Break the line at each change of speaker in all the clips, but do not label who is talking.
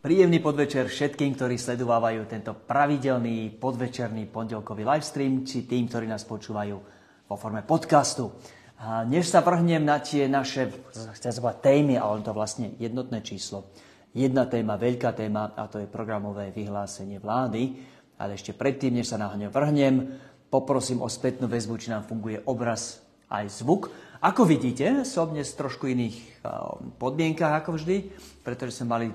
Príjemný podvečer všetkým, ktorí sledovávajú tento pravidelný podvečerný pondelkový livestream, či tým, ktorí nás počúvajú vo forme podcastu. A než sa vrhnem na tie naše, chcem sa témy, ale to vlastne jednotné číslo. Jedna téma, veľká téma, a to je programové vyhlásenie vlády. Ale ešte predtým, než sa na ňo vrhnem, poprosím o spätnú väzbu, či nám funguje obraz aj zvuk. Ako vidíte, som dnes v trošku iných podmienkach ako vždy, pretože sme mali eh,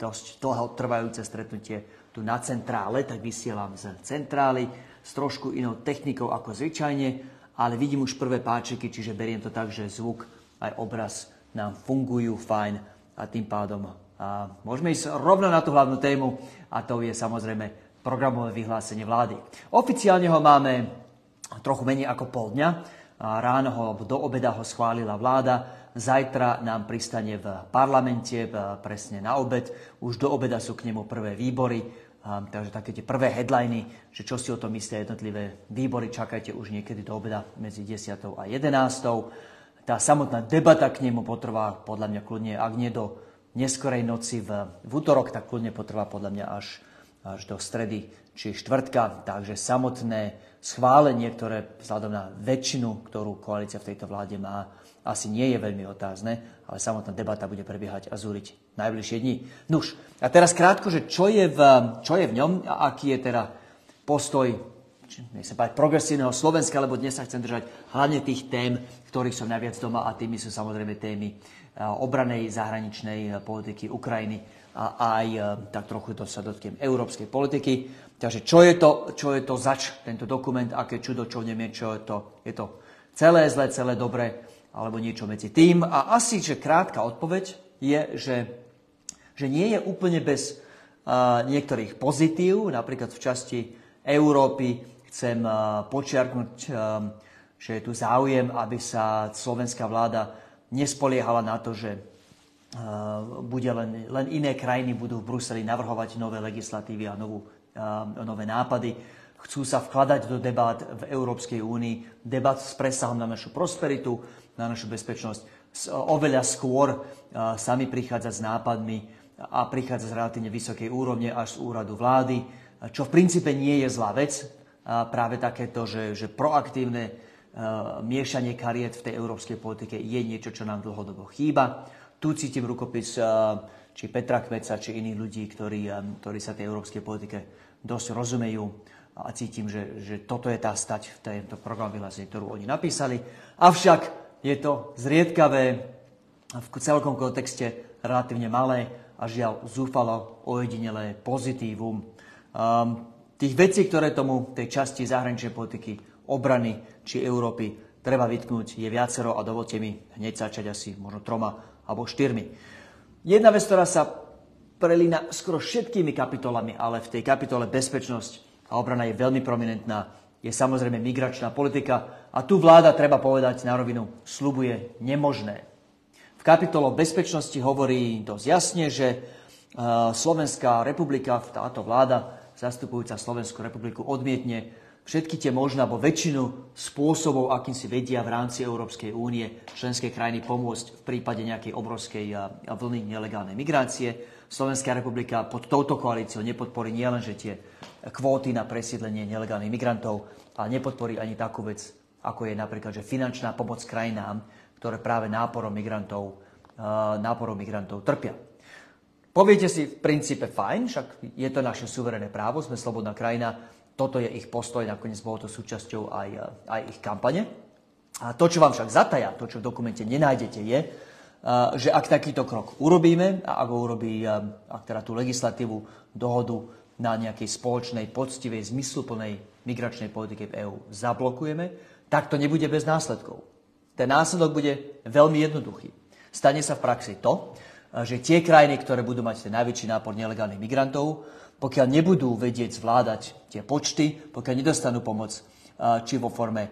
dosť dlho trvajúce stretnutie tu na centrále, tak vysielam z centrály s trošku inou technikou ako zvyčajne, ale vidím už prvé páčiky, čiže beriem to tak, že zvuk aj obraz nám fungujú fajn a tým pádom a môžeme ísť rovno na tú hlavnú tému a to je samozrejme programové vyhlásenie vlády. Oficiálne ho máme trochu menej ako pol dňa, Ráno ho, do obeda ho schválila vláda. Zajtra nám pristane v parlamente, presne na obed. Už do obeda sú k nemu prvé výbory. Takže také tie prvé headliny, že čo si o tom myslia jednotlivé výbory, čakajte už niekedy do obeda medzi 10. a 11. Tá samotná debata k nemu potrvá podľa mňa kľudne, ak nie do neskorej noci v, v útorok, tak kľudne potrvá podľa mňa až, až do stredy či štvrtka. Takže samotné schválenie, ktoré vzhľadom na väčšinu, ktorú koalícia v tejto vláde má, asi nie je veľmi otázne, ale samotná debata bude prebiehať a zúriť najbližšie dni. Nuž, a teraz krátko, že čo je v, čo je v ňom a aký je teda postoj nech sa povedať, progresívneho Slovenska, lebo dnes sa chcem držať hlavne tých tém, ktorých som najviac doma a tými sú samozrejme témy obranej zahraničnej politiky Ukrajiny a aj tak trochu to sa dotknem európskej politiky. Takže čo je to, čo je to zač, tento dokument, aké čudo, čo v ňom je, čo je to, je to celé zlé, celé dobré, alebo niečo medzi tým. A asi, že krátka odpoveď je, že, že nie je úplne bez uh, niektorých pozitív, napríklad v časti Európy chcem uh, počiarknúť, um, že je tu záujem, aby sa slovenská vláda nespoliehala na to, že uh, bude len, len iné krajiny budú v Bruseli navrhovať nové legislatívy a novú nové nápady, chcú sa vkladať do debát v Európskej únii, debat s presahom na našu prosperitu, na našu bezpečnosť, oveľa skôr sami prichádzať s nápadmi a prichádzať z relatívne vysokej úrovne až z úradu vlády, čo v princípe nie je zlá vec. Práve takéto, že, že proaktívne miešanie kariet v tej európskej politike je niečo, čo nám dlhodobo chýba. Tu cítim rukopis či Petra Kmeca, či iných ľudí, ktorí, ktorí sa tej európskej politike dosť rozumejú a cítim, že, že toto je tá stať v tejto program vyhlásení, ktorú oni napísali. Avšak je to zriedkavé, v celkom kontexte relatívne malé a žiaľ zúfalo ojedinelé pozitívum. Um, tých vecí, ktoré tomu tej časti zahraničnej politiky, obrany či Európy treba vytknúť, je viacero a dovolte mi hneď začať asi možno troma alebo štyrmi. Jedna vec, ktorá sa prelína skoro všetkými kapitolami, ale v tej kapitole bezpečnosť a obrana je veľmi prominentná. Je samozrejme migračná politika a tu vláda, treba povedať na rovinu, slubuje nemožné. V kapitole bezpečnosti hovorí dosť jasne, že e, Slovenská republika, táto vláda, zastupujúca Slovenskú republiku, odmietne všetky tie možné, alebo väčšinu spôsobov, akým si vedia v rámci Európskej únie členské krajiny pomôcť v prípade nejakej obrovskej vlny nelegálnej migrácie. Slovenská republika pod touto koalíciou nepodporí nielenže tie kvóty na presídlenie nelegálnych migrantov, ale nepodporí ani takú vec, ako je napríklad že finančná pomoc krajinám, ktoré práve náporom migrantov, náporom migrantov trpia. Poviete si v princípe fajn, však je to naše suverené právo, sme slobodná krajina, toto je ich postoj, nakoniec bolo to súčasťou aj, aj ich kampane. A to, čo vám však zataja, to, čo v dokumente nenájdete, je, že ak takýto krok urobíme a ak ho urobí, ak teda tú legislatívu, dohodu na nejakej spoločnej, poctivej, zmysluplnej migračnej politike v EÚ zablokujeme, tak to nebude bez následkov. Ten následok bude veľmi jednoduchý. Stane sa v praxi to, že tie krajiny, ktoré budú mať ten najväčší nápor nelegálnych migrantov, pokiaľ nebudú vedieť zvládať tie počty, pokiaľ nedostanú pomoc či vo forme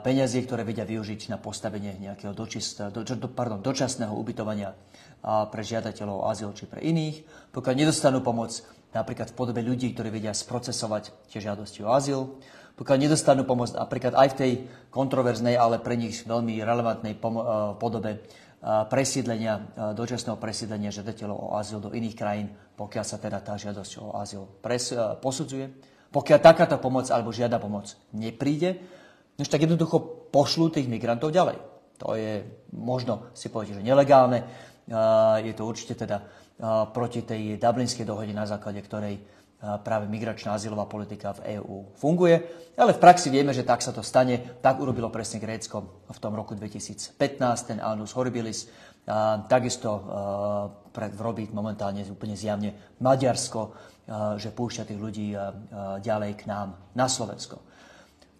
peniazy, ktoré vedia využiť na postavenie nejakého dočist, do, do, pardon, dočasného ubytovania pre žiadateľov o azyl či pre iných. Pokiaľ nedostanú pomoc napríklad v podobe ľudí, ktorí vedia sprocesovať tie žiadosti o azyl, pokiaľ nedostanú pomoc napríklad aj v tej kontroverznej, ale pre nich veľmi relevantnej podobe presídlenia, dočasného presídlenia žiadateľov o azyl do iných krajín, pokiaľ sa teda tá žiadosť o azyl pres, posudzuje. Pokiaľ takáto pomoc alebo žiada pomoc nepríde, už tak jednoducho pošlú tých migrantov ďalej. To je možno si povedať, že nelegálne. Je to určite teda proti tej Dublinskej dohode, na základe ktorej práve migračná azylová politika v EÚ funguje. Ale v praxi vieme, že tak sa to stane. Tak urobilo presne Grécko v tom roku 2015, ten Alnus Horribilis. A takisto pred robí momentálne úplne zjavne Maďarsko, že púšťa tých ľudí ďalej k nám na Slovensko.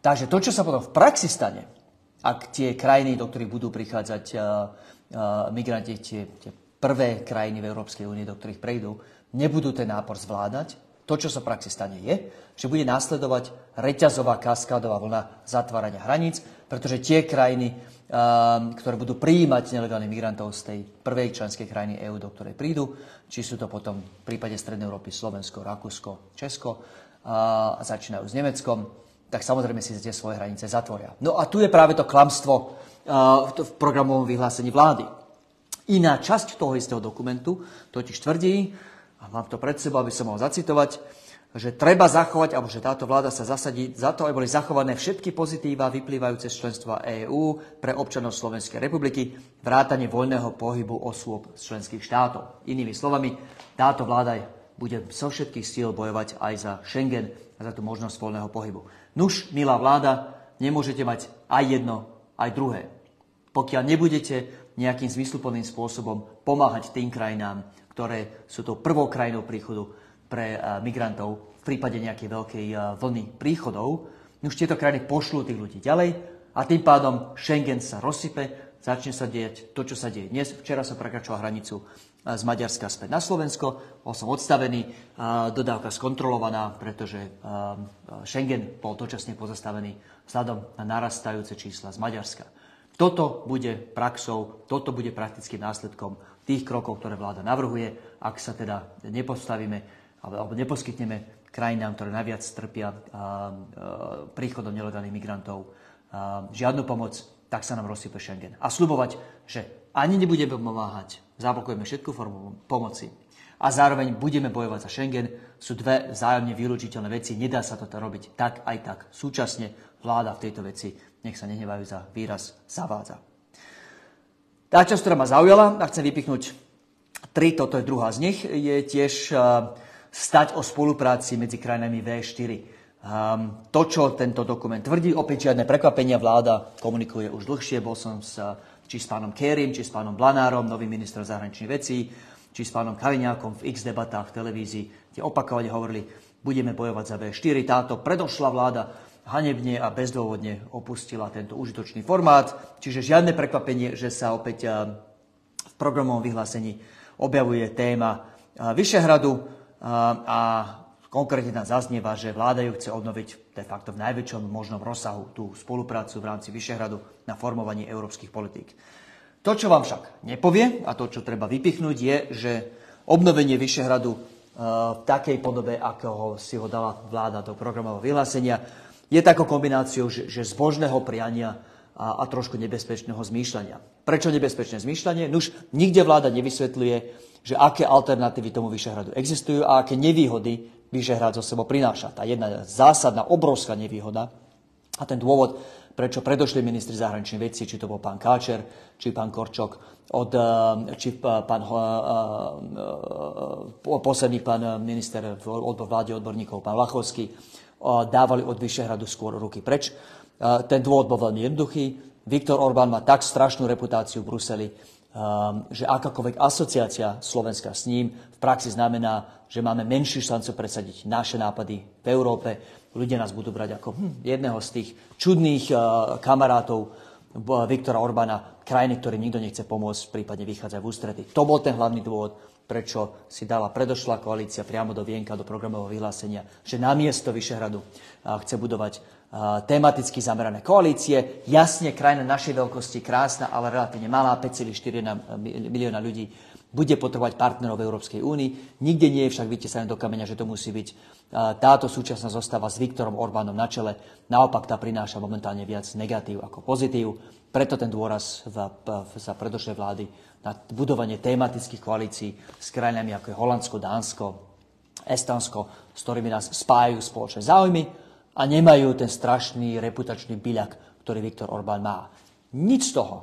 Takže to, čo sa potom v praxi stane, ak tie krajiny, do ktorých budú prichádzať migranti, tie, tie prvé krajiny v Európskej únie, do ktorých prejdú, nebudú ten nápor zvládať, to, čo sa v praxi stane, je, že bude následovať reťazová kaskádová vlna zatvárania hraníc, pretože tie krajiny, um, ktoré budú prijímať nelegálnych migrantov z tej prvej členskej krajiny EÚ, do ktorej prídu, či sú to potom v prípade Strednej Európy Slovensko, Rakúsko, Česko, a začínajú s Nemeckom, tak samozrejme si tie svoje hranice zatvoria. No a tu je práve to klamstvo v programovom vyhlásení vlády. Iná časť toho istého dokumentu totiž tvrdí, a mám to pred sebou, aby som mohol zacitovať, že treba zachovať, alebo že táto vláda sa zasadí za to, aby boli zachované všetky pozitíva vyplývajúce z členstva EÚ pre občanov Slovenskej republiky, vrátanie voľného pohybu osôb z členských štátov. Inými slovami, táto vláda bude so všetkých síl bojovať aj za Schengen a za tú možnosť voľného pohybu. Nuž, milá vláda, nemôžete mať aj jedno, aj druhé. Pokiaľ nebudete nejakým zmysluplným spôsobom pomáhať tým krajinám, ktoré sú tou prvou krajinou príchodu pre eh, migrantov v prípade nejakej veľkej eh, vlny príchodov. Už tieto krajiny pošlú tých ľudí ďalej a tým pádom Schengen sa rozsype, začne sa diať to, čo sa deje dnes. Včera som prekračoval hranicu eh, z Maďarska späť na Slovensko, bol som odstavený, dodávka skontrolovaná, pretože Schengen bol dočasne pozastavený vzhľadom na narastajúce čísla z Maďarska. Toto bude praxou, toto bude praktickým následkom tých krokov, ktoré vláda navrhuje, ak sa teda nepostavíme alebo neposkytneme krajinám, ktoré najviac trpia príchodom nelegálnych migrantov žiadnu pomoc, tak sa nám rozsype Schengen. A slubovať, že ani nebudeme pomáhať, zablokujeme všetku formu pomoci a zároveň budeme bojovať za Schengen, sú dve vzájomne vylúčiteľné veci. Nedá sa toto robiť tak aj tak. Súčasne vláda v tejto veci nech sa nehnevajú za výraz, zavádza. Tá časť, ktorá ma zaujala, a chcem vypichnúť tri, toto je druhá z nich, je tiež stať o spolupráci medzi krajinami V4. Um, to, čo tento dokument tvrdí, opäť žiadne prekvapenia, vláda komunikuje už dlhšie, bol som s, či s pánom Kérim, či s pánom Blanárom, novým ministrom zahraničných vecí, či s pánom Kaliňákom v x debatách v televízii, kde opakovane hovorili, budeme bojovať za V4. Táto predošla vláda hanebne a bezdôvodne opustila tento užitočný formát. Čiže žiadne prekvapenie, že sa opäť eh, v programovom vyhlásení objavuje téma eh, Vyšehradu eh, a konkrétne tam zaznieva, že vláda ju chce obnoviť de facto v najväčšom možnom rozsahu tú spoluprácu v rámci Vyšehradu na formovanie európskych politík. To, čo vám však nepovie a to, čo treba vypichnúť, je, že obnovenie Vyšehradu v takej podobe, ako si ho dala vláda do programového vyhlásenia, je takou kombináciou, že, že zbožného priania a, a trošku nebezpečného zmýšľania. Prečo nebezpečné zmýšľanie? Nuž, nikde vláda nevysvetľuje, že aké alternatívy tomu Vyšehradu existujú a aké nevýhody Vyšehrad zo sebou prináša. Tá jedna zásadná, obrovská nevýhoda a ten dôvod, prečo predošli ministri zahraničných vecí, či to bol pán Káčer, či pán Korčok, od, eh, či pán, uh, uh, posledný pán minister v vláde odborníkov, pán Lachovský, dávali od Vyšehradu skôr ruky preč. Ten dôvod bol veľmi jednoduchý. Viktor Orbán má tak strašnú reputáciu v Bruseli, že akákoľvek asociácia Slovenska s ním v praxi znamená, že máme menšiu šancu presadiť naše nápady v Európe. Ľudia nás budú brať ako hm, jedného z tých čudných kamarátov Viktora Orbána, krajiny, ktorý nikto nechce pomôcť, prípadne vychádzať v ústrety. To bol ten hlavný dôvod, prečo si dala predošlá koalícia priamo do vienka, do programového vyhlásenia, že namiesto Vyšehradu chce budovať tematicky zamerané koalície. Jasne, krajina našej veľkosti, krásna, ale relatívne malá, 5,4 milióna ľudí, bude potrebovať partnerov v Európskej únii. Nikde nie je však vytesané do kameňa, že to musí byť táto súčasná zostava s Viktorom Orbánom na čele. Naopak tá prináša momentálne viac negatív ako pozitív. Preto ten dôraz v, v, za predošlej vlády na budovanie tematických koalícií s krajinami ako je Holandsko, Dánsko, Estonsko, s ktorými nás spájajú spoločné záujmy a nemajú ten strašný reputačný byľak, ktorý Viktor Orbán má. Nič z toho,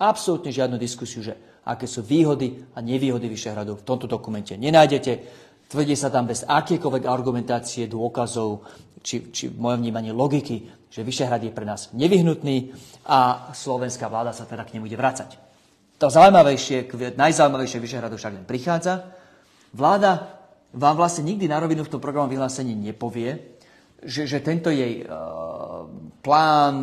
absolútne žiadnu diskusiu, že aké sú výhody a nevýhody Vyšehradu v tomto dokumente nenájdete. Tvrdí sa tam bez akékoľvek argumentácie, dôkazov, či, či v mojom vnímaní logiky, že Vyšehrad je pre nás nevyhnutný a slovenská vláda sa teda k nemu bude vracať. To zaujímavejšie, najzaujímavejšie Vyšehradu však len prichádza. Vláda vám vlastne nikdy na rovinu v tom programu vyhlásení nepovie, že, že tento jej uh, plán,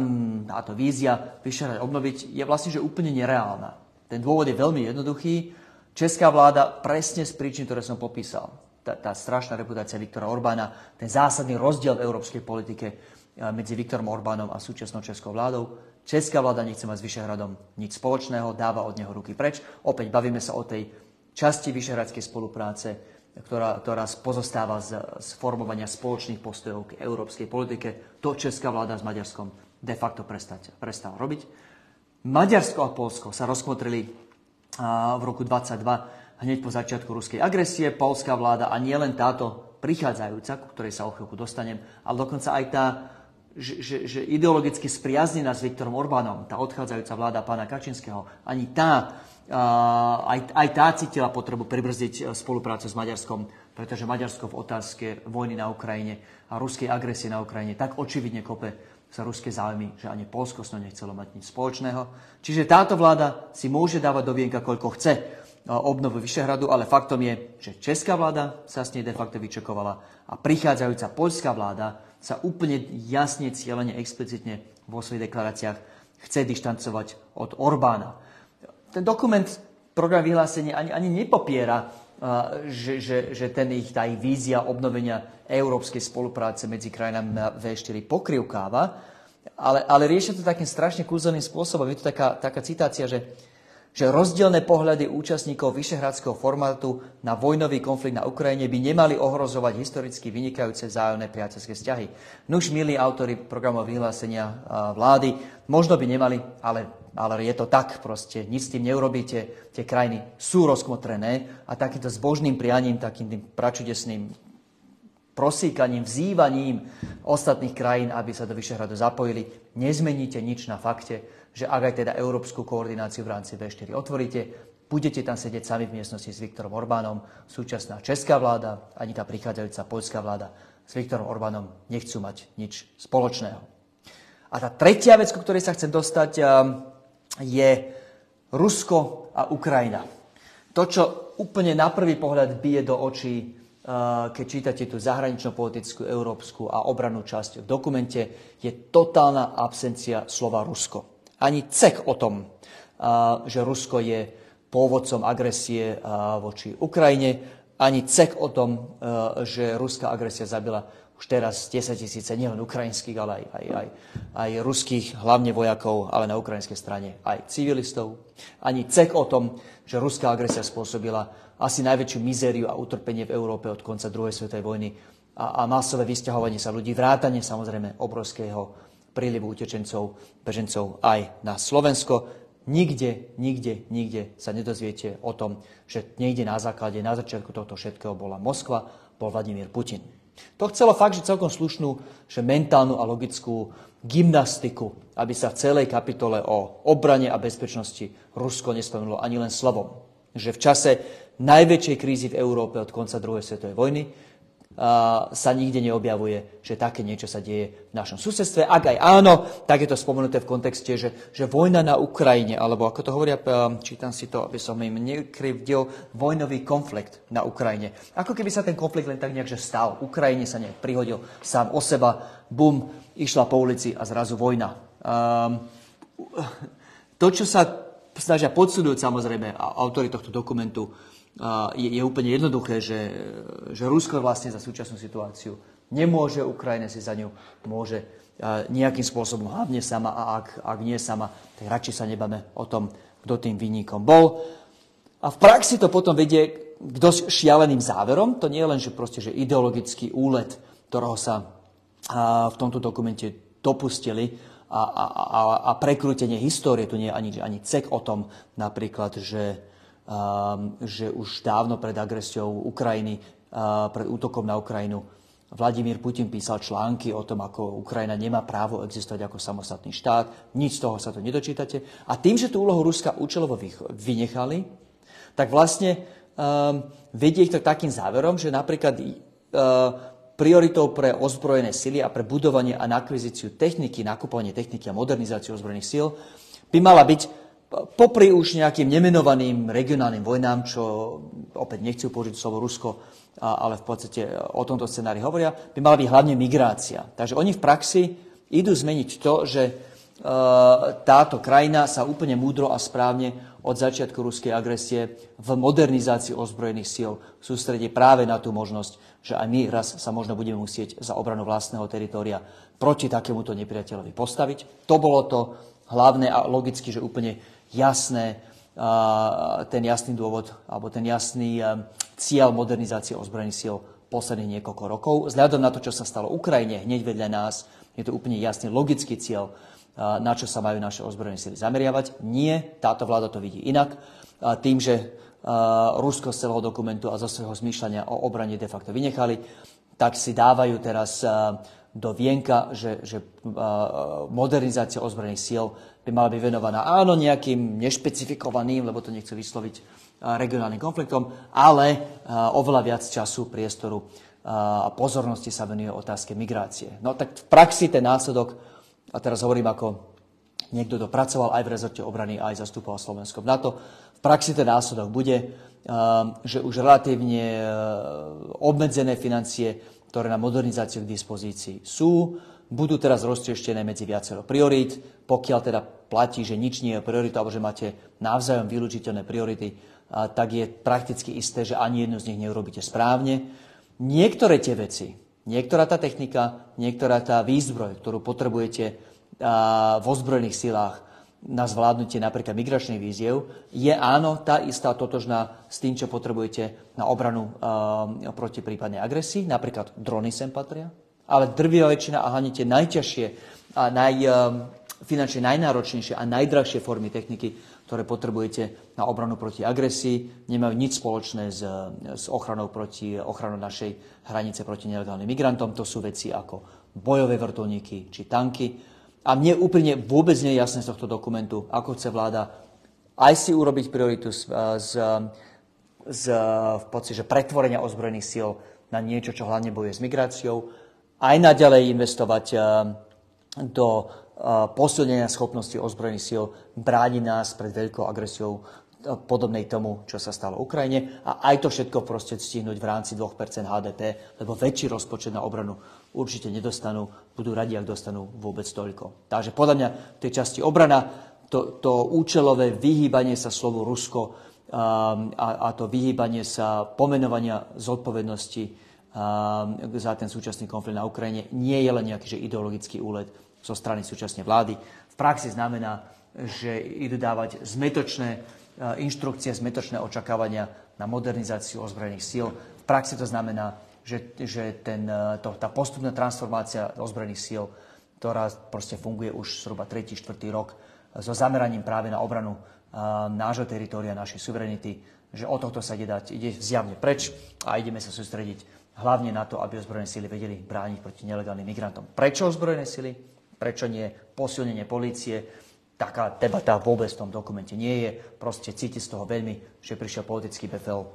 táto vízia Vyšehrad obnoviť je vlastne že úplne nereálna. Ten dôvod je veľmi jednoduchý. Česká vláda presne z príčin, ktoré som popísal, tá, tá strašná reputácia Viktora Orbána, ten zásadný rozdiel v európskej politike medzi Viktorom Orbánom a súčasnou českou vládou. Česká vláda nechce mať s Vyšehradom nič spoločného, dáva od neho ruky preč. Opäť bavíme sa o tej časti vyšehradskej spolupráce, ktorá, ktorá pozostáva z, z formovania spoločných postojov k európskej politike. To česká vláda s Maďarskom de facto prestala robiť. Maďarsko a Polsko sa rozmotrili v roku 22 hneď po začiatku ruskej agresie. Polská vláda a nie len táto prichádzajúca, ku ktorej sa o chvíľku dostanem, ale dokonca aj tá, že, že, že ideologicky spriaznená s Viktorom Orbánom, tá odchádzajúca vláda pána Kačinského, ani tá, aj, aj tá cítila potrebu pribrzdiť e, spoluprácu s Maďarskom, pretože Maďarsko v otázke vojny na Ukrajine a ruskej agresie na Ukrajine tak očividne kope sa ruské záujmy, že ani Polsko s nechcelo mať nič spoločného. Čiže táto vláda si môže dávať do vienka, koľko chce obnovu Vyšehradu, ale faktom je, že česká vláda sa s nej de facto vyčekovala a prichádzajúca poľská vláda sa úplne jasne, cieľene, explicitne vo svojich deklaráciách chce dištancovať od Orbána. Ten dokument, program vyhlásenia ani, ani nepopiera, že, že, že ten ich, tá ich vízia obnovenia európskej spolupráce medzi krajinami na V4 pokrivkáva, ale, ale riešia to takým strašne kúzelným spôsobom. Je to taká, taká citácia, že, že rozdielne pohľady účastníkov vyšehradského formátu na vojnový konflikt na Ukrajine by nemali ohrozovať historicky vynikajúce vzájomné priateľské vzťahy. Nuž, milí autory programov vyhlásenia vlády, možno by nemali, ale, ale je to tak proste, nič s tým neurobíte, tie krajiny sú rozkmotrené a takýmto zbožným prianím, takým tým pračudesným prosíkaním, vzývaním ostatných krajín, aby sa do Vyšehradu zapojili, nezmeníte nič na fakte, že ak aj teda európsku koordináciu v rámci V4 otvoríte, budete tam sedieť sami v miestnosti s Viktorom Orbánom, súčasná česká vláda, ani tá prichádzajúca poľská vláda s Viktorom Orbánom nechcú mať nič spoločného. A tá tretia vec, ku ktorej sa chcem dostať, je Rusko a Ukrajina. To, čo úplne na prvý pohľad bije do očí keď čítate tú zahranično-politickú, európsku a obranú časť v dokumente, je totálna absencia slova Rusko. Ani cek o tom, že Rusko je pôvodcom agresie voči Ukrajine, ani cek o tom, že ruská agresia zabila už teraz 10 tisíce nielen ukrajinských, ale aj, aj, aj, aj ruských, hlavne vojakov, ale na ukrajinskej strane aj civilistov. Ani cek o tom, že ruská agresia spôsobila asi najväčšiu mizériu a utrpenie v Európe od konca druhej svetovej vojny a, a masové vysťahovanie sa ľudí, vrátanie samozrejme obrovského prílivu utečencov, bežencov aj na Slovensko. Nikde, nikde, nikde sa nedozviete o tom, že niekde na základe, na začiatku tohto všetkého bola Moskva, bol Vladimír Putin. To chcelo fakt, že celkom slušnú, že mentálnu a logickú gymnastiku, aby sa v celej kapitole o obrane a bezpečnosti Rusko nespomenulo ani len slovom. Že v čase najväčšej krízy v Európe od konca druhej svetovej vojny, sa nikde neobjavuje, že také niečo sa deje v našom susedstve. Ak aj áno, tak je to spomenuté v kontexte, že, že vojna na Ukrajine, alebo ako to hovoria, čítam si to, aby som im nekrivdil, vojnový konflikt na Ukrajine. Ako keby sa ten konflikt len tak nejak že stal. Ukrajine sa nejak prihodil sám o seba, bum, išla po ulici a zrazu vojna. Um, to, čo sa snažia podsudujúť samozrejme autory tohto dokumentu, je, je úplne jednoduché, že, že Rusko vlastne za súčasnú situáciu nemôže, Ukrajina si za ňu môže nejakým spôsobom, hlavne sama a ak, ak nie sama, tak radšej sa nebame o tom, kto tým vinníkom bol. A v praxi to potom vedie k dosť šialeným záverom. To nie je len, že, proste, že ideologický úlet, ktorého sa v tomto dokumente dopustili a, a, a, prekrútenie histórie. Tu nie je ani, ani cek o tom napríklad, že, um, že už dávno pred agresiou Ukrajiny, uh, pred útokom na Ukrajinu, Vladimír Putin písal články o tom, ako Ukrajina nemá právo existovať ako samostatný štát. Nič z toho sa to nedočítate. A tým, že tú úlohu Ruska účelovo vynechali, tak vlastne um, vedie ich to takým záverom, že napríklad uh, prioritou pre ozbrojené sily a pre budovanie a nakvizíciu techniky, nakupovanie techniky a modernizáciu ozbrojených síl by mala byť popri už nejakým nemenovaným regionálnym vojnám, čo opäť nechcú použiť slovo Rusko, ale v podstate o tomto scenári hovoria, by mala byť hlavne migrácia. Takže oni v praxi idú zmeniť to, že e, táto krajina sa úplne múdro a správne od začiatku ruskej agresie v modernizácii ozbrojených síl sústredí práve na tú možnosť, že aj my raz sa možno budeme musieť za obranu vlastného teritoria proti takémuto nepriateľovi postaviť. To bolo to hlavné a logicky, že úplne jasné ten jasný dôvod alebo ten jasný cieľ modernizácie ozbrojených síl posledných niekoľko rokov. Vzhľadom na to, čo sa stalo Ukrajine hneď vedľa nás, je to úplne jasný logický cieľ, na čo sa majú naše ozbrojené síly zameriavať. Nie, táto vláda to vidí inak. Tým, že Rusko z celého dokumentu a zo svojho zmýšľania o obrane de facto vynechali, tak si dávajú teraz do vienka, že, že modernizácia ozbrojených síl by mala byť venovaná áno nejakým nešpecifikovaným, lebo to nechce vysloviť regionálnym konfliktom, ale oveľa viac času, priestoru a pozornosti sa venuje otázke migrácie. No tak v praxi ten následok, a teraz hovorím ako niekto, kto pracoval aj v rezorte obrany, aj zastupoval Slovensko v NATO, v praxi ten následok bude, že už relatívne obmedzené financie, ktoré na modernizáciu k dispozícii sú, budú teraz roztrieštené medzi viacero priorít. Pokiaľ teda platí, že nič nie je priorita, alebo že máte navzájom vylúčiteľné priority, tak je prakticky isté, že ani jednu z nich neurobíte správne. Niektoré tie veci, niektorá tá technika, niektorá tá výzbroj, ktorú potrebujete v ozbrojených silách na zvládnutie napríklad migračných víziev, je áno tá istá totožná s tým, čo potrebujete na obranu proti prípadnej agresii. Napríklad drony sem patria, ale drvivá väčšina a hlavne tie najťažšie a naj, finančne najnáročnejšie a najdrahšie formy techniky, ktoré potrebujete na obranu proti agresii, nemajú nič spoločné s, s ochranou, proti, ochranou našej hranice proti nelegálnym migrantom. To sú veci ako bojové vrtulníky či tanky. A mne úplne vôbec nie je jasné z tohto dokumentu, ako chce vláda aj si urobiť prioritu z, z, z v podstate, že pretvorenia ozbrojených síl na niečo, čo hlavne bojuje s migráciou, aj naďalej investovať do posilnenia schopnosti ozbrojených síl brániť nás pred veľkou agresiou eh, podobnej tomu, čo sa stalo Ukrajine a aj to všetko proste stihnúť v rámci 2% HDP, lebo väčší rozpočet na obranu určite nedostanú, budú radi, ak dostanú vôbec toľko. Takže podľa mňa v tej časti obrana to, to účelové vyhýbanie sa slovu Rusko a, a to vyhýbanie sa pomenovania zodpovednosti za ten súčasný konflikt na Ukrajine nie je len nejaký že ideologický úlet zo strany súčasnej vlády. V praxi znamená, že idú dávať zmetočné inštrukcie, zmetočné očakávania na modernizáciu ozbrojených síl. V praxi to znamená, že, že ten, to, tá postupná transformácia ozbrojených síl, ktorá proste funguje už zhruba 3. 4. rok, so zameraním práve na obranu nášho teritoria, našej suverenity, že o tohto sa ide dať, ide zjavne preč a ideme sa sústrediť hlavne na to, aby ozbrojené sily vedeli brániť proti nelegálnym migrantom. Prečo ozbrojené sily? Prečo nie posilnenie polície? Taká debata vôbec v tom dokumente nie je. Proste cíti z toho veľmi, že prišiel politický befel.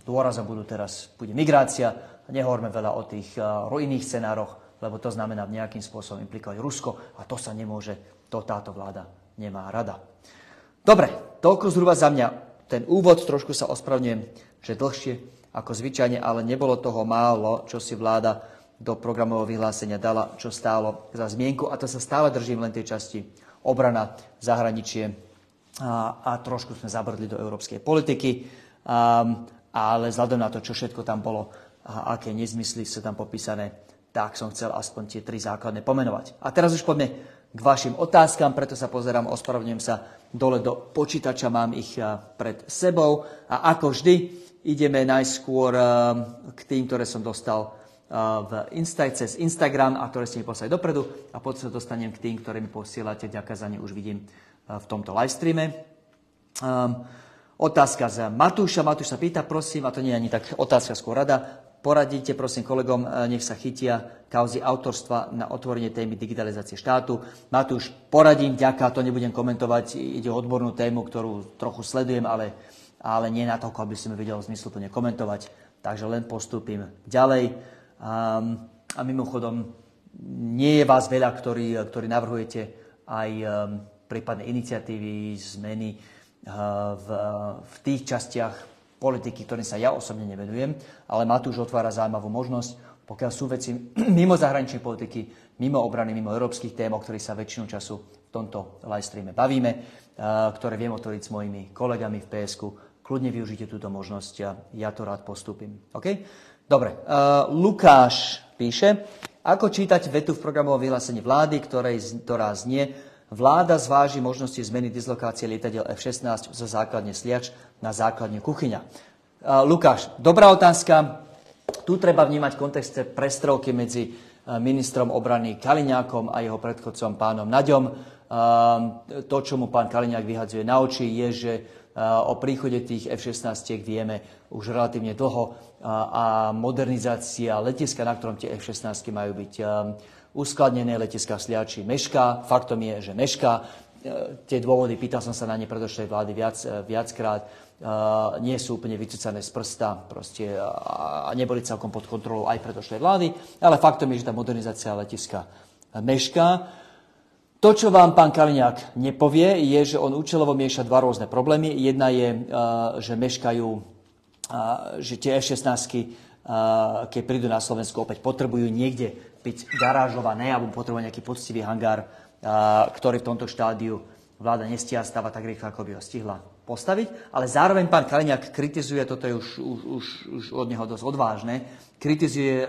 Dôrazom budú teraz, bude migrácia. Nehovorme veľa o tých uh, scenároch, lebo to znamená nejakým spôsobom implikovať Rusko a to sa nemôže, to táto vláda nemá rada. Dobre, toľko zhruba za mňa. Ten úvod, trošku sa ospravňujem, že dlhšie, ako zvyčajne, ale nebolo toho málo, čo si vláda do programového vyhlásenia dala, čo stálo za zmienku. A to sa stále držím len tej časti obrana, zahraničie a, a trošku sme zabrdli do európskej politiky. Um, ale vzhľadom na to, čo všetko tam bolo a aké nezmysly sú tam popísané, tak som chcel aspoň tie tri základné pomenovať. A teraz už poďme k vašim otázkam, preto sa pozerám, ospravedlňujem sa dole do počítača, mám ich pred sebou. A ako vždy, ideme najskôr k tým, ktoré som dostal v Insta, cez Instagram a ktoré ste mi poslali dopredu a potom sa dostanem k tým, ktoré mi posielate. Ďakujem za ne už vidím v tomto live streame. Um, otázka z Matúša. Matúš sa pýta, prosím, a to nie je ani tak otázka, skôr rada, Poradíte prosím kolegom, e, nech sa chytia kauzy autorstva na otvorenie témy digitalizácie štátu. Matúš, poradím, ďaká, to nebudem komentovať, ide o odbornú tému, ktorú trochu sledujem, ale, ale nie na to, aby som vedel zmysluplne komentovať. Takže len postúpim ďalej. Um, a mimochodom, nie je vás veľa, ktorí, ktorí navrhujete aj prípadné iniciatívy, zmeny v, v tých častiach politiky, ktorým sa ja osobne nevenujem, ale Matúš otvára zaujímavú možnosť, pokiaľ sú veci mimo zahraničnej politiky, mimo obrany, mimo európskych tém, o ktorých sa väčšinu času v tomto live streame bavíme, ktoré viem otvoriť s mojimi kolegami v PSK. Kľudne využite túto možnosť a ja to rád postúpim. Okay? Dobre, uh, Lukáš píše, ako čítať vetu v programovom vyhlásení vlády, ktorej, ktorá znie, Vláda zváži možnosti zmeny dislokácie lietadiel F-16 zo základne Sliač na základne Kuchyňa. Lukáš, dobrá otázka. Tu treba vnímať kontexte prestrovky medzi ministrom obrany Kaliňákom a jeho predchodcom pánom Naďom. To, čo mu pán Kaliňák vyhadzuje na oči, je, že o príchode tých F-16 vieme už relatívne dlho a modernizácia letiska, na ktorom tie F-16 majú byť uskladnené letiska Sliači mešká. Faktom je, že mešká. E, tie dôvody, pýtal som sa na ne predošlej vlády viac, viackrát, nie sú úplne vycúcané z prsta proste, a neboli celkom pod kontrolou aj predošlej vlády, ale faktom je, že tá modernizácia letiska mešká. To, čo vám pán Kaliňák nepovie, je, že on účelovo mieša dva rôzne problémy. Jedna je, že meškajú, že tie F-16, keď prídu na Slovensku, opäť potrebujú niekde byť garážované alebo potrebuje nejaký poctivý hangár, ktorý v tomto štádiu vláda nestia stáva tak rýchlo, ako by ho stihla postaviť. Ale zároveň pán Kaliňák kritizuje, toto je už, už, už, už od neho dosť odvážne, kritizuje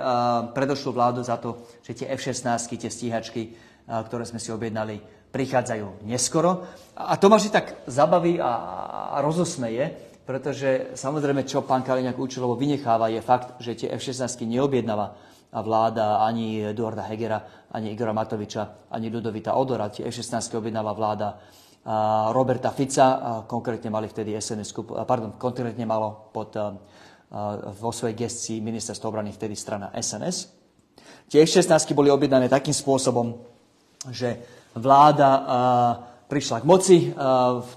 predošlú vládu za to, že tie F-16, tie stíhačky, ktoré sme si objednali, prichádzajú neskoro. A to ma vždy tak zabaví a, rozosmeje, pretože samozrejme, čo pán Kaliňák účelovo vynecháva, je fakt, že tie F-16 neobjednáva vláda ani Eduarda Hegera, ani Igora Matoviča, ani Ludovita Odora. Tie F-16 objednáva vláda Roberta Fica, konkrétne mali vtedy SNS, pardon, konkrétne malo pod, vo svojej gestii ministerstvo obrany vtedy strana SNS. Tie F-16 boli objednané takým spôsobom, že vláda prišla k moci,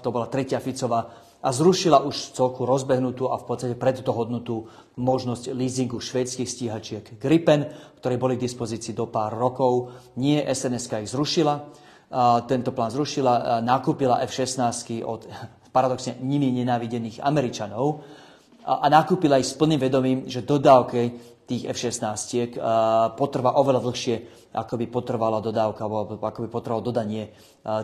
to bola tretia Ficová a zrušila už celku rozbehnutú a v podstate preddohodnutú možnosť leasingu švédskych stíhačiek Gripen, ktoré boli k dispozícii do pár rokov. Nie SNSK ich zrušila, tento plán zrušila, nakúpila F-16 od paradoxne nimi nenávidených Američanov a nakúpila ich s plným vedomím, že dodávke tých F-16 potrvá oveľa dlhšie, ako by potrvala dodávka, alebo ako by potrebovalo dodanie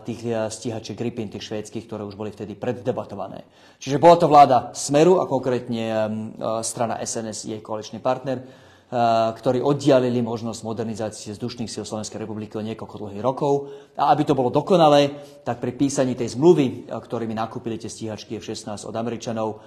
tých stíhačiek Gripen, tých švédskych, ktoré už boli vtedy preddebatované. Čiže bola to vláda Smeru a konkrétne strana SNS, jej koaličný partner, ktorí oddialili možnosť modernizácie vzdušných síl Slovenskej republiky o niekoľko dlhých rokov. A aby to bolo dokonalé, tak pri písaní tej zmluvy, ktorými nakúpili tie stíhačky F-16 od Američanov,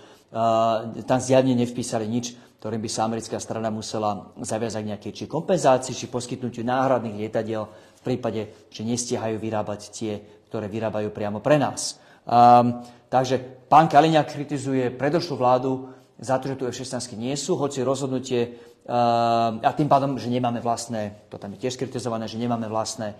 tam zjavne nevpísali nič, ktorým by sa americká strana musela zaviazať nejakej či kompenzácii, či poskytnutiu náhradných lietadiel v prípade, že nestihajú vyrábať tie, ktoré vyrábajú priamo pre nás. Um, takže pán Kaliňák kritizuje predošlú vládu za to, že tu F-16 nie sú, hoci rozhodnutie a tým pádom, že nemáme vlastné, to tam je tiež kritizované, že nemáme vlastné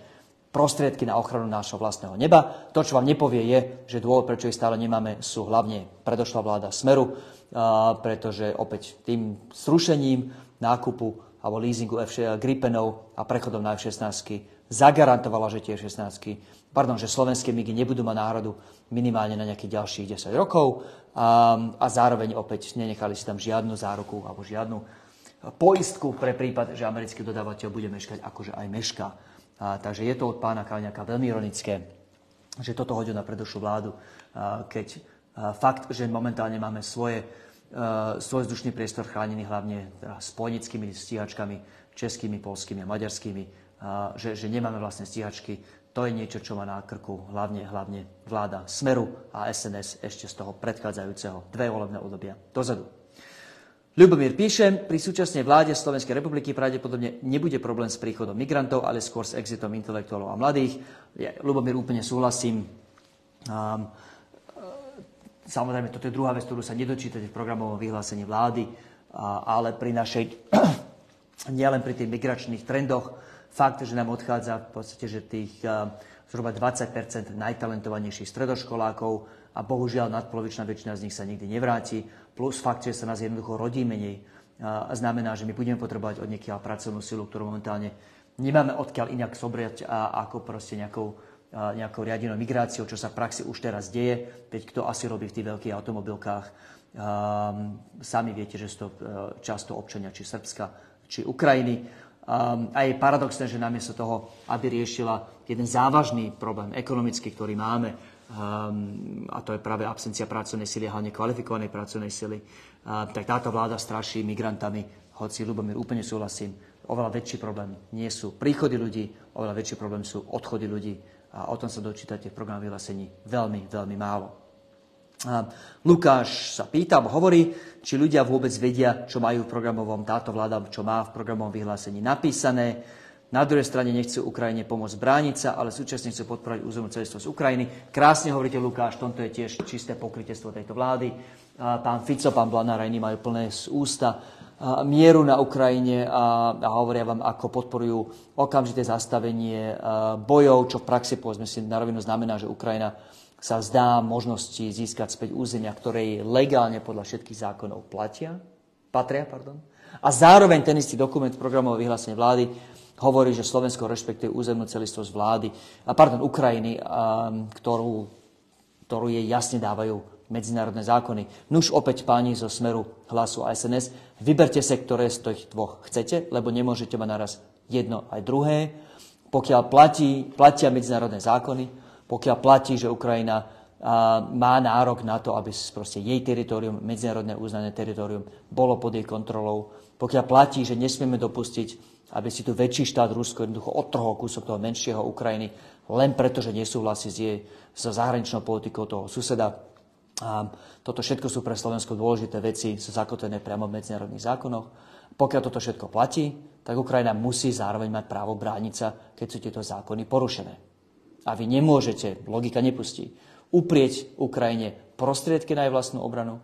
prostriedky na ochranu nášho vlastného neba. To, čo vám nepovie, je, že dôvod, prečo ich stále nemáme, sú hlavne predošla vláda Smeru, pretože opäť tým zrušením nákupu alebo leasingu F Gripenov a prechodom na F-16 zagarantovala, že tie F-16, pardon, že slovenské MIGy nebudú mať náhradu minimálne na nejakých ďalších 10 rokov a, a zároveň opäť nenechali si tam žiadnu záruku alebo žiadnu poistku pre prípad, že americký dodávateľ bude meškať, akože aj mešká. A, takže je to od pána Kalňaka veľmi ironické, že toto hodil na predošlú vládu, a, keď a, fakt, že momentálne máme svoje, a, svoj vzdušný priestor chránený hlavne teda spojnickými stíhačkami, českými, polskými a maďarskými, a, že, že nemáme vlastne stíhačky, to je niečo, čo má na krku hlavne, hlavne vláda Smeru a SNS ešte z toho predchádzajúceho dve volebné obdobia dozadu. Ľubomír píše, pri súčasnej vláde Slovenskej republiky pravdepodobne nebude problém s príchodom migrantov, ale skôr s exitom intelektuálov a mladých. Ja, Ľubomír, úplne súhlasím. Um, samozrejme, toto je druhá vec, ktorú sa nedočítate v programovom vyhlásení vlády, a, ale pri našej, nielen pri tých migračných trendoch, fakt, že nám odchádza v podstate, že tých uh, zhruba 20% najtalentovanejších stredoškolákov a bohužiaľ nadpolovičná väčšina z nich sa nikdy nevráti plus fakt, že sa nás jednoducho rodí menej, a znamená, že my budeme potrebovať od niekiaľ pracovnú silu, ktorú momentálne nemáme odkiaľ inak sobrať a ako proste nejakou, nejakou riadenou migráciou, čo sa v praxi už teraz deje. Veď kto asi robí v tých veľkých automobilkách, um, sami viete, že sú to často občania či Srbska, či Ukrajiny. Um, a je paradoxné, že namiesto toho, aby riešila jeden závažný problém ekonomický, ktorý máme, um, a to je práve absencia pracovnej sily, hlavne kvalifikovanej pracovnej sily, uh, tak táto vláda straší migrantami, hoci Lubomír úplne súhlasím, oveľa väčší problém nie sú príchody ľudí, oveľa väčší problém sú odchody ľudí a o tom sa dočítate v programu vyhlásení veľmi, veľmi málo. Lukáš sa pýta, hovorí, či ľudia vôbec vedia, čo majú v programovom, táto vláda, čo má v programovom vyhlásení napísané. Na druhej strane nechcú Ukrajine pomôcť brániť sa, ale súčasne chcú podporovať územnú celistvosť Ukrajiny. Krásne hovoríte, Lukáš, tomto je tiež čisté pokrytectvo tejto vlády. Pán Fico, pán Blanár iní majú plné z ústa mieru na Ukrajine a, a hovoria vám, ako podporujú okamžité zastavenie bojov, čo v praxi, povedzme si, na rovinu znamená, že Ukrajina sa zdá možnosti získať späť územia, ktoré legálne podľa všetkých zákonov platia, patria. Pardon. A zároveň ten istý dokument programového vyhlásenia vlády hovorí, že Slovensko rešpektuje územnú celistvosť vlády, a pardon, Ukrajiny, ktorú, ktorú jej jasne dávajú medzinárodné zákony. Nuž opäť páni zo Smeru hlasu a SNS, vyberte sa, ktoré z tých dvoch chcete, lebo nemôžete mať naraz jedno aj druhé. Pokiaľ platí, platia medzinárodné zákony, pokiaľ platí, že Ukrajina má nárok na to, aby jej teritorium, medzinárodné uznané teritorium, bolo pod jej kontrolou, pokiaľ platí, že nesmieme dopustiť aby si tu väčší štát Rusko jednoducho odtrhol kúsok toho menšieho Ukrajiny, len preto, že nesúhlasí s jej so zahraničnou politikou toho suseda. A toto všetko sú pre Slovensko dôležité veci, sú zakotvené priamo v medzinárodných zákonoch. Pokiaľ toto všetko platí, tak Ukrajina musí zároveň mať právo brániť sa, keď sú tieto zákony porušené. A vy nemôžete, logika nepustí, uprieť Ukrajine prostriedky na jej vlastnú obranu,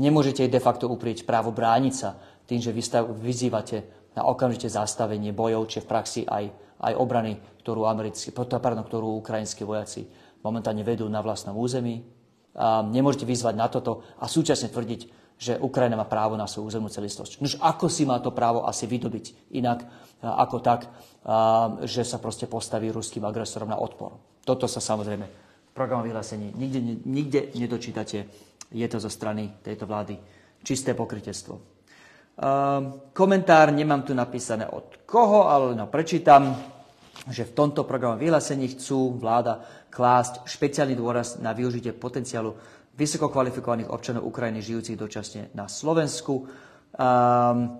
nemôžete jej de facto uprieť právo brániť sa tým, že vyzývate na okamžite zastavenie bojov, či v praxi aj, aj obrany, ktorú, americkí, pardon, ktorú ukrajinskí vojaci momentálne vedú na vlastnom území. A nemôžete vyzvať na toto a súčasne tvrdiť, že Ukrajina má právo na svoju územnú celistvosť. Nož ako si má to právo asi vydobiť inak ako tak, že sa proste postaví ruským agresorom na odpor. Toto sa samozrejme v programu vyhlásení nikde, nikde nedočítate. Je to zo strany tejto vlády čisté pokrytectvo. Komentár nemám tu napísané od koho, ale no prečítam, že v tomto programu vyhlásení chcú vláda klásť špeciálny dôraz na využitie potenciálu vysoko kvalifikovaných občanov Ukrajiny žijúcich dočasne na Slovensku. Um,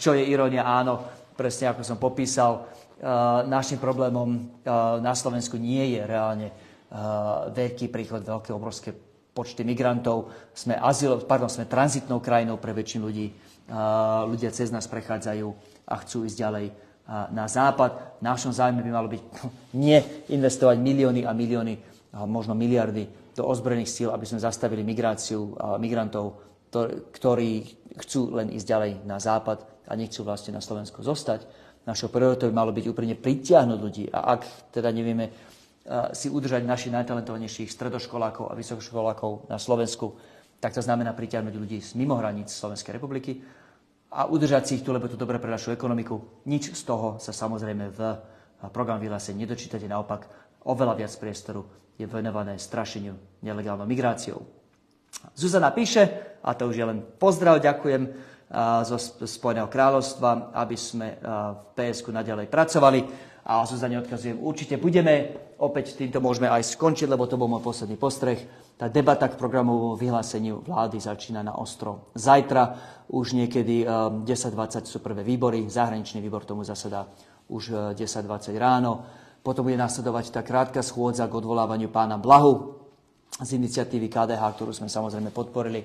čo je irónia, áno, presne ako som popísal, uh, našim problémom uh, na Slovensku nie je reálne uh, veľký príchod, veľké, obrovské počty migrantov, sme, azyl, pardon, sme tranzitnou krajinou pre väčšinu ľudí. Ľudia cez nás prechádzajú a chcú ísť ďalej na západ. V našom záujme by malo byť nie investovať milióny a milióny, možno miliardy do ozbrojených síl, aby sme zastavili migráciu migrantov, ktorí chcú len ísť ďalej na západ a nechcú vlastne na Slovensku zostať. Našou prioritou by malo byť úplne pritiahnuť ľudí. A ak teda nevieme si udržať našich najtalentovanejších stredoškolákov a vysokoškolákov na Slovensku, tak to znamená pritiahnuť ľudí z mimo hraníc Slovenskej republiky a udržať si ich tu, lebo to dobre pre našu ekonomiku. Nič z toho sa samozrejme v program vyhlásení nedočítate, naopak oveľa viac priestoru je venované strašeniu nelegálnou migráciou. Zuzana píše, a to už je len pozdrav, ďakujem zo Spojeného kráľovstva, aby sme v PSK naďalej pracovali a Zuzane odkazujem, určite budeme, opäť týmto môžeme aj skončiť, lebo to bol môj posledný postreh. Tá debata k programovom vyhláseniu vlády začína na ostro. Zajtra už niekedy 10.20 ehm, sú prvé výbory, zahraničný výbor tomu zasadá už 10.20 eh, ráno. Potom bude nasledovať tá krátka schôdza k odvolávaniu pána Blahu z iniciatívy KDH, ktorú sme samozrejme podporili.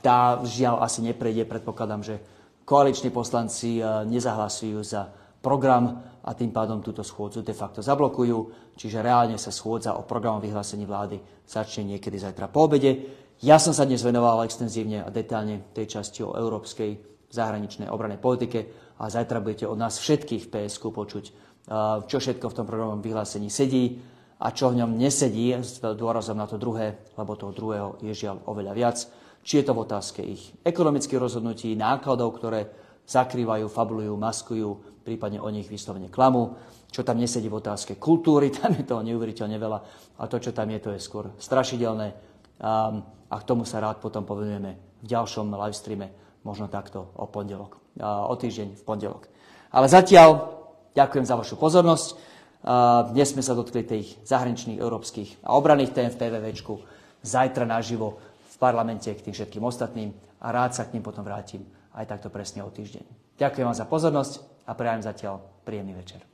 Tá žiaľ asi neprejde, predpokladám, že koaliční poslanci nezahlasujú za program a tým pádom túto schôdzu de facto zablokujú, čiže reálne sa schôdza o programom vyhlásení vlády začne niekedy zajtra po obede. Ja som sa dnes venoval extenzívne a detálne tej časti o európskej zahraničnej obranej politike a zajtra budete od nás všetkých v PSK počuť, čo všetko v tom programovom vyhlásení sedí a čo v ňom nesedí, s dôrazom na to druhé, lebo toho druhého je žiaľ oveľa viac. Či je to v otázke ich ekonomických rozhodnutí, nákladov, ktoré zakrývajú, fabulujú, maskujú, prípadne o nich vyslovene klamu. Čo tam nesedí v otázke kultúry, tam je toho neuveriteľne veľa. A to, čo tam je, to je skôr strašidelné. A k tomu sa rád potom povenujeme v ďalšom live streame, možno takto o pondelok, o týždeň v pondelok. Ale zatiaľ ďakujem za vašu pozornosť. Dnes sme sa dotkli tých zahraničných, európskych a obranných tém v PVVčku. Zajtra naživo parlamente k tým všetkým ostatným a rád sa k ním potom vrátim aj takto presne o týždeň. Ďakujem vám za pozornosť a prajem zatiaľ príjemný večer.